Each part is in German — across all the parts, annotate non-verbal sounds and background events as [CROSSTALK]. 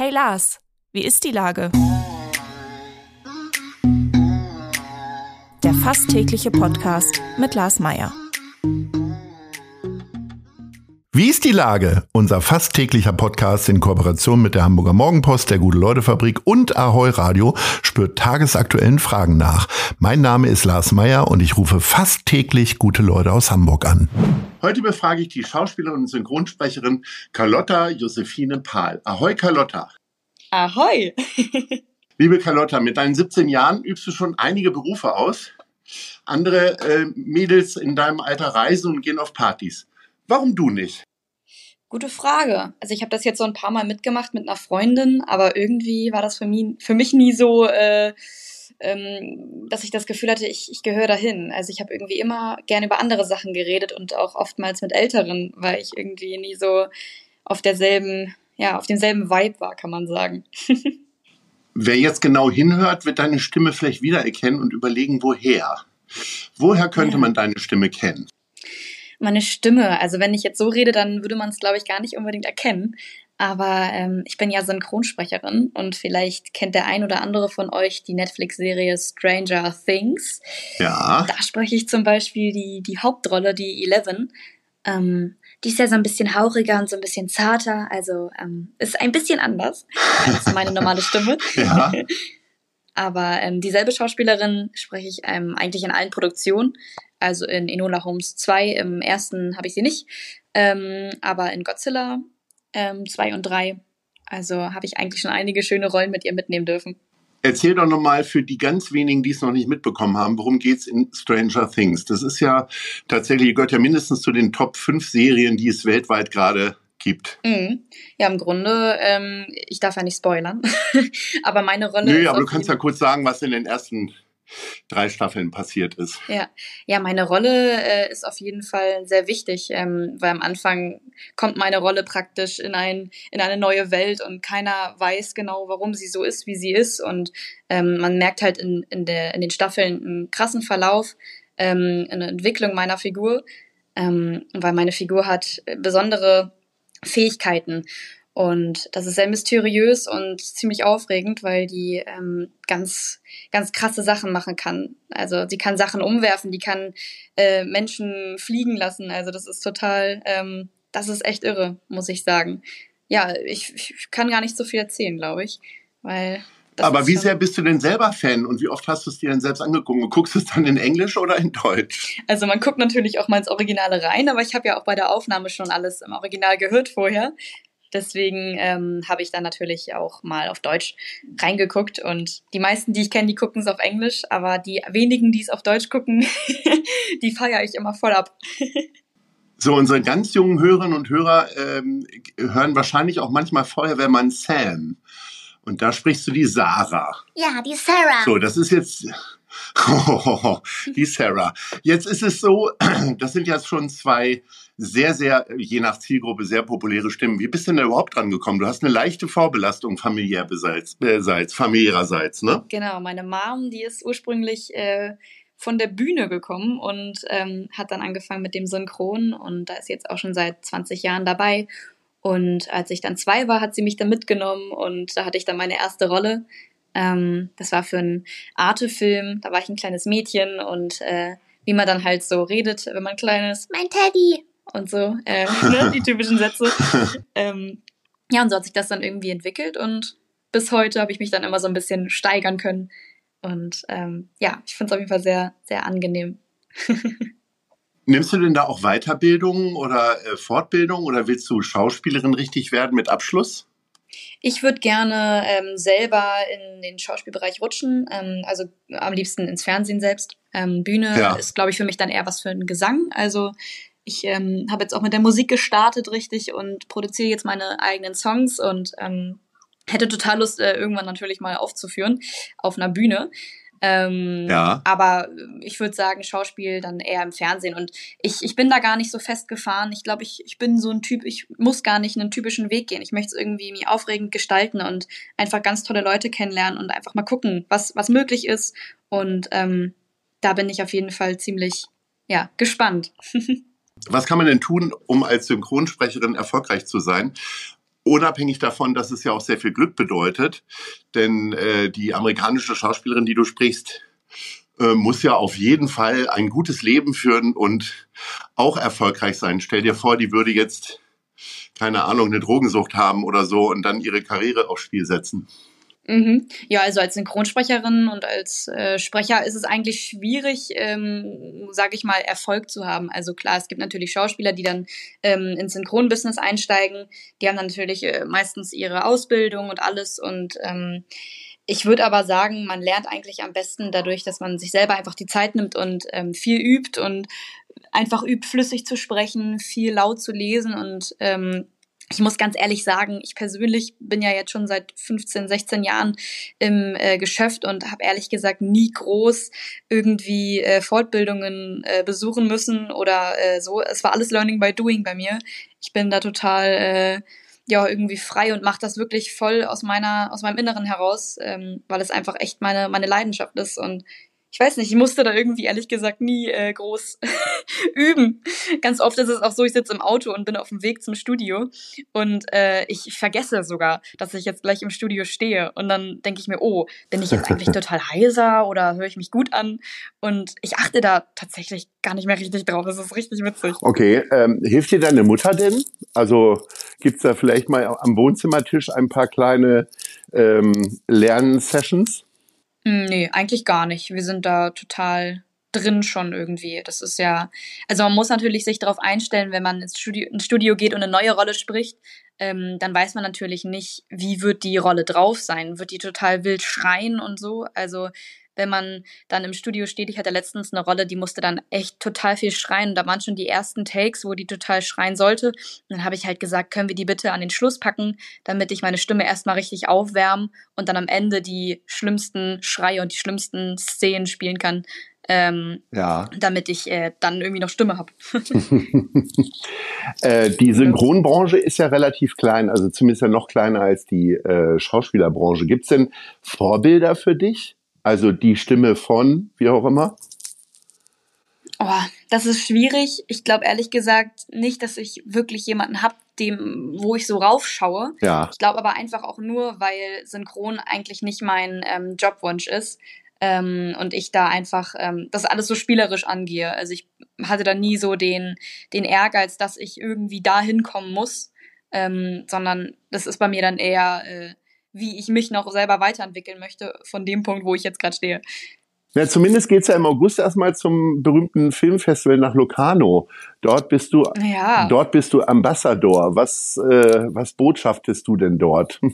Hey Lars, wie ist die Lage? Der fast tägliche Podcast mit Lars Meier. Wie ist die Lage? Unser fast täglicher Podcast in Kooperation mit der Hamburger Morgenpost, der Gute-Leute-Fabrik und Ahoi Radio spürt tagesaktuellen Fragen nach. Mein Name ist Lars Meier und ich rufe fast täglich gute Leute aus Hamburg an. Heute befrage ich die Schauspielerin und Synchronsprecherin Carlotta Josephine Pahl. Ahoi Carlotta. Ahoi. [LAUGHS] Liebe Carlotta, mit deinen 17 Jahren übst du schon einige Berufe aus. Andere äh, Mädels in deinem Alter reisen und gehen auf Partys. Warum du nicht? Gute Frage. Also ich habe das jetzt so ein paar Mal mitgemacht mit einer Freundin, aber irgendwie war das für mich, für mich nie so, äh, ähm, dass ich das Gefühl hatte, ich, ich gehöre dahin. Also ich habe irgendwie immer gerne über andere Sachen geredet und auch oftmals mit Älteren, weil ich irgendwie nie so auf derselben, ja, auf demselben Vibe war, kann man sagen. [LAUGHS] Wer jetzt genau hinhört, wird deine Stimme vielleicht wiedererkennen und überlegen, woher. Woher könnte man deine Stimme kennen? Meine Stimme. Also wenn ich jetzt so rede, dann würde man es, glaube ich, gar nicht unbedingt erkennen. Aber ähm, ich bin ja Synchronsprecherin und vielleicht kennt der ein oder andere von euch die Netflix-Serie Stranger Things. Ja. Da spreche ich zum Beispiel die, die Hauptrolle, die Eleven. Ähm, die ist ja so ein bisschen hauriger und so ein bisschen zarter, also ähm, ist ein bisschen anders als meine normale Stimme. ja. [LAUGHS] Aber ähm, dieselbe Schauspielerin spreche ich ähm, eigentlich in allen Produktionen also in Enola Holmes 2, im ersten habe ich sie nicht, ähm, aber in Godzilla ähm, 2 und 3, also habe ich eigentlich schon einige schöne Rollen mit ihr mitnehmen dürfen. Erzähl doch nochmal für die ganz wenigen, die es noch nicht mitbekommen haben, worum geht's in Stranger Things? Das ist ja tatsächlich, gehört ja mindestens zu den Top 5 Serien, die es weltweit gerade gibt. Mhm. Ja, im Grunde, ähm, ich darf ja nicht spoilern, [LAUGHS] aber meine Rolle. Nö, aber du kannst ja kurz sagen, was in den ersten drei Staffeln passiert ist. Ja, ja meine Rolle äh, ist auf jeden Fall sehr wichtig, ähm, weil am Anfang kommt meine Rolle praktisch in, ein, in eine neue Welt und keiner weiß genau, warum sie so ist, wie sie ist. Und ähm, man merkt halt in, in, der, in den Staffeln einen krassen Verlauf, ähm, eine Entwicklung meiner Figur, ähm, weil meine Figur hat besondere Fähigkeiten. Und das ist sehr mysteriös und ziemlich aufregend, weil die ähm, ganz, ganz krasse Sachen machen kann. Also sie kann Sachen umwerfen, die kann äh, Menschen fliegen lassen. Also das ist total, ähm, das ist echt irre, muss ich sagen. Ja, ich, ich kann gar nicht so viel erzählen, glaube ich, weil aber wie sehr bist du denn selber Fan und wie oft hast du es dir denn selbst angeguckt? Guckst du es dann in Englisch oder in Deutsch? Also man guckt natürlich auch mal ins Originale rein, aber ich habe ja auch bei der Aufnahme schon alles im Original gehört vorher. Deswegen ähm, habe ich dann natürlich auch mal auf Deutsch reingeguckt und die meisten, die ich kenne, die gucken es auf Englisch, aber die wenigen, die es auf Deutsch gucken, [LAUGHS] die feiere ich immer voll ab. [LAUGHS] So, unsere ganz jungen Hörerinnen und Hörer ähm, hören wahrscheinlich auch manchmal Feuerwehrmann Sam. Und da sprichst du die Sarah. Ja, die Sarah. So, das ist jetzt Oh, [LAUGHS] die Sarah. Jetzt ist es so, [CLEARS THROAT] das sind jetzt schon zwei sehr, sehr, je nach Zielgruppe, sehr populäre Stimmen. Wie bist du denn da überhaupt dran gekommen? Du hast eine leichte Vorbelastung familiärseits, äh, familiärerseits, ne? Genau, meine Mom, die ist ursprünglich äh, von der Bühne gekommen und ähm, hat dann angefangen mit dem Synchron und da ist jetzt auch schon seit 20 Jahren dabei. Und als ich dann zwei war, hat sie mich dann mitgenommen und da hatte ich dann meine erste Rolle. Ähm, das war für einen Arte-Film, da war ich ein kleines Mädchen und äh, wie man dann halt so redet, wenn man klein ist. Mein Teddy! Und so, äh, [LAUGHS] ne, die typischen Sätze. [LAUGHS] ähm, ja, und so hat sich das dann irgendwie entwickelt und bis heute habe ich mich dann immer so ein bisschen steigern können. Und ähm, ja, ich finde es auf jeden Fall sehr, sehr angenehm. [LAUGHS] Nimmst du denn da auch Weiterbildung oder äh, Fortbildung oder willst du Schauspielerin richtig werden mit Abschluss? Ich würde gerne ähm, selber in den Schauspielbereich rutschen, ähm, also am liebsten ins Fernsehen selbst. Ähm, Bühne ja. ist, glaube ich, für mich dann eher was für einen Gesang. Also ich ähm, habe jetzt auch mit der Musik gestartet richtig und produziere jetzt meine eigenen Songs und ähm, hätte total Lust, äh, irgendwann natürlich mal aufzuführen auf einer Bühne. Ähm, ja. Aber ich würde sagen, Schauspiel dann eher im Fernsehen. Und ich, ich bin da gar nicht so festgefahren. Ich glaube, ich, ich bin so ein Typ, ich muss gar nicht einen typischen Weg gehen. Ich möchte es irgendwie mir aufregend gestalten und einfach ganz tolle Leute kennenlernen und einfach mal gucken, was, was möglich ist. Und ähm, da bin ich auf jeden Fall ziemlich ja, gespannt. [LAUGHS] was kann man denn tun, um als Synchronsprecherin erfolgreich zu sein? Unabhängig davon, dass es ja auch sehr viel Glück bedeutet. Denn äh, die amerikanische Schauspielerin, die du sprichst, äh, muss ja auf jeden Fall ein gutes Leben führen und auch erfolgreich sein. Stell dir vor, die würde jetzt, keine Ahnung, eine Drogensucht haben oder so und dann ihre Karriere aufs Spiel setzen. Mhm. Ja, also als Synchronsprecherin und als äh, Sprecher ist es eigentlich schwierig, ähm, sage ich mal, Erfolg zu haben. Also klar, es gibt natürlich Schauspieler, die dann ähm, ins Synchronbusiness einsteigen. Die haben dann natürlich äh, meistens ihre Ausbildung und alles. Und ähm, ich würde aber sagen, man lernt eigentlich am besten dadurch, dass man sich selber einfach die Zeit nimmt und ähm, viel übt und einfach übt, flüssig zu sprechen, viel laut zu lesen und ähm, ich muss ganz ehrlich sagen, ich persönlich bin ja jetzt schon seit 15, 16 Jahren im äh, Geschäft und habe ehrlich gesagt nie groß irgendwie äh, Fortbildungen äh, besuchen müssen oder äh, so. Es war alles Learning by Doing bei mir. Ich bin da total äh, ja irgendwie frei und mache das wirklich voll aus meiner aus meinem Inneren heraus, ähm, weil es einfach echt meine meine Leidenschaft ist und ich weiß nicht, ich musste da irgendwie ehrlich gesagt nie äh, groß [LAUGHS] üben. Ganz oft ist es auch so, ich sitze im Auto und bin auf dem Weg zum Studio und äh, ich vergesse sogar, dass ich jetzt gleich im Studio stehe. Und dann denke ich mir, oh, bin ich jetzt [LAUGHS] eigentlich total heiser oder höre ich mich gut an? Und ich achte da tatsächlich gar nicht mehr richtig drauf. Das ist richtig witzig. Okay, ähm, hilft dir deine Mutter denn? Also gibt's da vielleicht mal am Wohnzimmertisch ein paar kleine ähm, Lernsessions? Hm, nee, eigentlich gar nicht. Wir sind da total drin schon irgendwie. Das ist ja, also man muss natürlich sich darauf einstellen, wenn man ins Studio, ins Studio geht und eine neue Rolle spricht, ähm, dann weiß man natürlich nicht, wie wird die Rolle drauf sein. Wird die total wild schreien und so? Also wenn man dann im Studio steht. Ich hatte letztens eine Rolle, die musste dann echt total viel schreien. Und da waren schon die ersten Takes, wo die total schreien sollte. Und dann habe ich halt gesagt, können wir die bitte an den Schluss packen, damit ich meine Stimme erstmal richtig aufwärmen und dann am Ende die schlimmsten Schreie und die schlimmsten Szenen spielen kann. Ähm, ja. damit ich äh, dann irgendwie noch Stimme habe. [LAUGHS] [LAUGHS] äh, die Synchronbranche ist ja relativ klein, also zumindest ja noch kleiner als die äh, Schauspielerbranche. Gibt es denn Vorbilder für dich? Also die Stimme von, wie auch immer? Oh, das ist schwierig. Ich glaube ehrlich gesagt nicht, dass ich wirklich jemanden habe, dem, wo ich so raufschaue. Ja. Ich glaube aber einfach auch nur, weil Synchron eigentlich nicht mein ähm, Jobwunsch ist. Ähm, und ich da einfach ähm, das alles so spielerisch angehe. Also ich hatte da nie so den, den Ehrgeiz, dass ich irgendwie da hinkommen muss, ähm, sondern das ist bei mir dann eher äh, wie ich mich noch selber weiterentwickeln möchte von dem Punkt, wo ich jetzt gerade stehe. Ja, zumindest geht's ja im August erstmal zum berühmten Filmfestival nach Locarno. Dort bist du, ja. dort bist du Ambassador. Was, äh, was botschaftest du denn dort? [LAUGHS]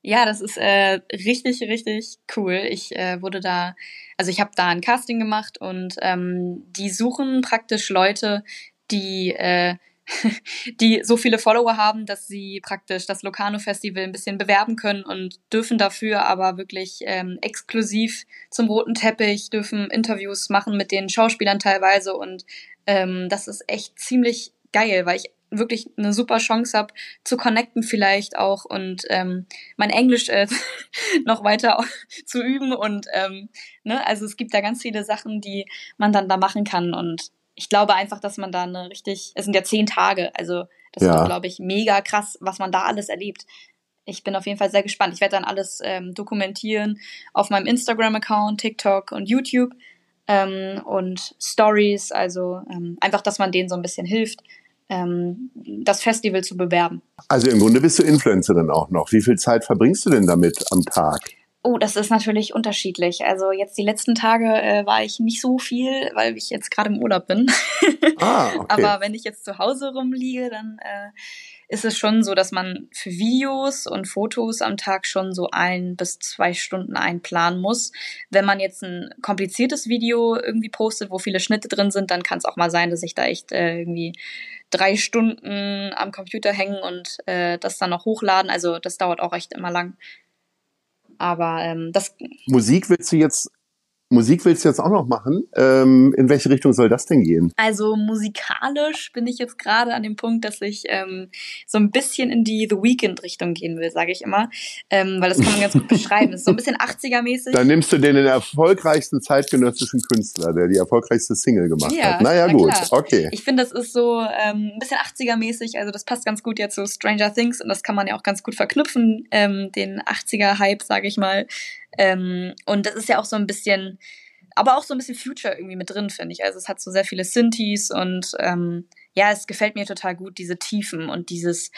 Ja, das ist äh, richtig, richtig cool. Ich äh, wurde da, also ich habe da ein Casting gemacht und ähm, die suchen praktisch Leute, die äh, [LAUGHS] die so viele Follower haben, dass sie praktisch das Locarno Festival ein bisschen bewerben können und dürfen dafür aber wirklich ähm, exklusiv zum roten Teppich, dürfen Interviews machen mit den Schauspielern teilweise und ähm, das ist echt ziemlich geil, weil ich wirklich eine super Chance habe zu connecten vielleicht auch und ähm, mein Englisch äh, [LAUGHS] noch weiter [LAUGHS] zu üben und ähm, ne, also es gibt da ganz viele Sachen, die man dann da machen kann und ich glaube einfach, dass man da eine richtig, es sind ja zehn Tage, also das ja. ist, glaube ich, mega krass, was man da alles erlebt. Ich bin auf jeden Fall sehr gespannt. Ich werde dann alles ähm, dokumentieren auf meinem Instagram-Account, TikTok und YouTube ähm, und Stories. Also ähm, einfach, dass man denen so ein bisschen hilft, ähm, das Festival zu bewerben. Also im Grunde bist du Influencerin auch noch. Wie viel Zeit verbringst du denn damit am Tag? Oh, das ist natürlich unterschiedlich. Also jetzt die letzten Tage äh, war ich nicht so viel, weil ich jetzt gerade im Urlaub bin. Ah, [LAUGHS] okay. Aber wenn ich jetzt zu Hause rumliege, dann äh, ist es schon so, dass man für Videos und Fotos am Tag schon so ein bis zwei Stunden einplanen muss. Wenn man jetzt ein kompliziertes Video irgendwie postet, wo viele Schnitte drin sind, dann kann es auch mal sein, dass ich da echt äh, irgendwie drei Stunden am Computer hängen und äh, das dann noch hochladen. Also das dauert auch echt immer lang. Aber ähm, das. Musik willst du jetzt Musik willst du jetzt auch noch machen. Ähm, in welche Richtung soll das denn gehen? Also musikalisch bin ich jetzt gerade an dem Punkt, dass ich ähm, so ein bisschen in die The Weekend-Richtung gehen will, sage ich immer. Ähm, weil das kann man ganz gut [LAUGHS] beschreiben. Das ist so ein bisschen 80er-mäßig. Dann nimmst du den, den erfolgreichsten zeitgenössischen Künstler, der die erfolgreichste Single gemacht ja, hat. Naja, na gut, klar. okay. Ich finde, das ist so ähm, ein bisschen 80er-mäßig, also das passt ganz gut jetzt zu Stranger Things und das kann man ja auch ganz gut verknüpfen, ähm, den 80er-Hype, sage ich mal. Ähm, und das ist ja auch so ein bisschen, aber auch so ein bisschen Future irgendwie mit drin, finde ich. Also es hat so sehr viele Synthes und ähm, ja, es gefällt mir total gut, diese Tiefen und dieses,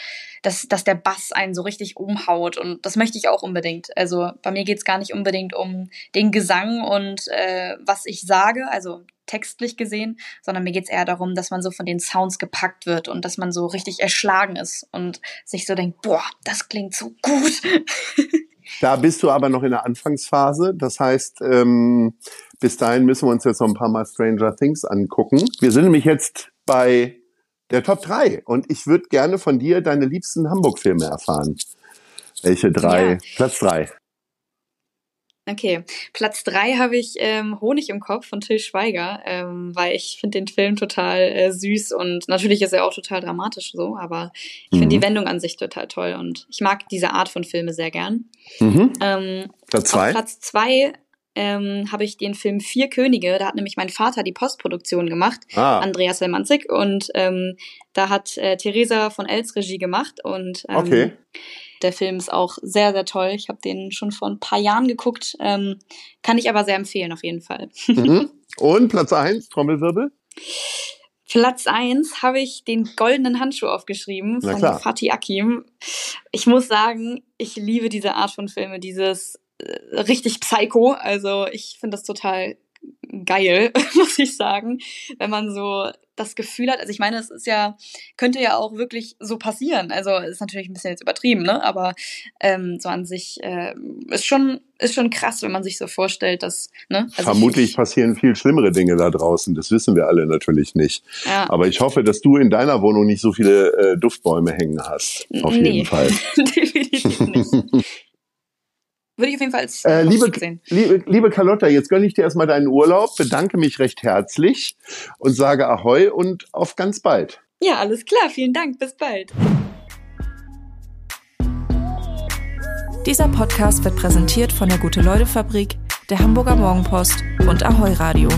dass, dass der Bass einen so richtig umhaut und das möchte ich auch unbedingt. Also bei mir geht's gar nicht unbedingt um den Gesang und äh, was ich sage, also textlich gesehen, sondern mir geht's eher darum, dass man so von den Sounds gepackt wird und dass man so richtig erschlagen ist und sich so denkt, boah, das klingt so gut. [LAUGHS] Da bist du aber noch in der Anfangsphase. Das heißt, ähm, bis dahin müssen wir uns jetzt noch ein paar Mal Stranger Things angucken. Wir sind nämlich jetzt bei der Top 3 und ich würde gerne von dir deine liebsten Hamburg-Filme erfahren. Welche drei? Ja. Platz drei. Okay, Platz drei habe ich ähm, Honig im Kopf von Till Schweiger, ähm, weil ich finde den Film total äh, süß und natürlich ist er auch total dramatisch so, aber ich finde Mhm. die Wendung an sich total toll und ich mag diese Art von Filme sehr gern. Mhm. Ähm, Platz zwei. Platz zwei ähm, habe ich den Film Vier Könige, da hat nämlich mein Vater die Postproduktion gemacht, Ah, Andreas Selmanzig und ähm, da hat äh, Theresa von Els Regie gemacht und ähm, Okay. Der Film ist auch sehr, sehr toll. Ich habe den schon vor ein paar Jahren geguckt, ähm, kann ich aber sehr empfehlen auf jeden Fall. [LAUGHS] mhm. Und Platz eins, Trommelwirbel. Platz eins habe ich den goldenen Handschuh aufgeschrieben von. Fatih Akim. Ich muss sagen, ich liebe diese Art von Filme, dieses äh, richtig Psycho. Also ich finde das total geil, [LAUGHS] muss ich sagen, wenn man so das Gefühl hat. Also ich meine, es ist ja, könnte ja auch wirklich so passieren. Also ist natürlich ein bisschen jetzt übertrieben, ne? Aber ähm, so an sich äh, ist schon ist schon krass, wenn man sich so vorstellt, dass ne. Also Vermutlich ich, passieren viel schlimmere Dinge da draußen. Das wissen wir alle natürlich nicht. ja. Aber ich hoffe, dass du in deiner Wohnung nicht so viele äh, Duftbäume hängen hast. Auf Nee. jeden Fall. [LAUGHS] Definitiv nicht. [LAUGHS] Würde ich auf jeden Fall als Äh, liebe, positiv sehen. liebe, liebe Carlotta, jetzt gönne ich dir erstmal deinen Urlaub, bedanke mich recht herzlich und sage Ahoi und auf ganz bald. Ja, alles klar. Vielen Dank. Bis bald. Dieser Podcast wird präsentiert von der Gute-Leute-Fabrik, der Hamburger Morgenpost und Ahoi Radio.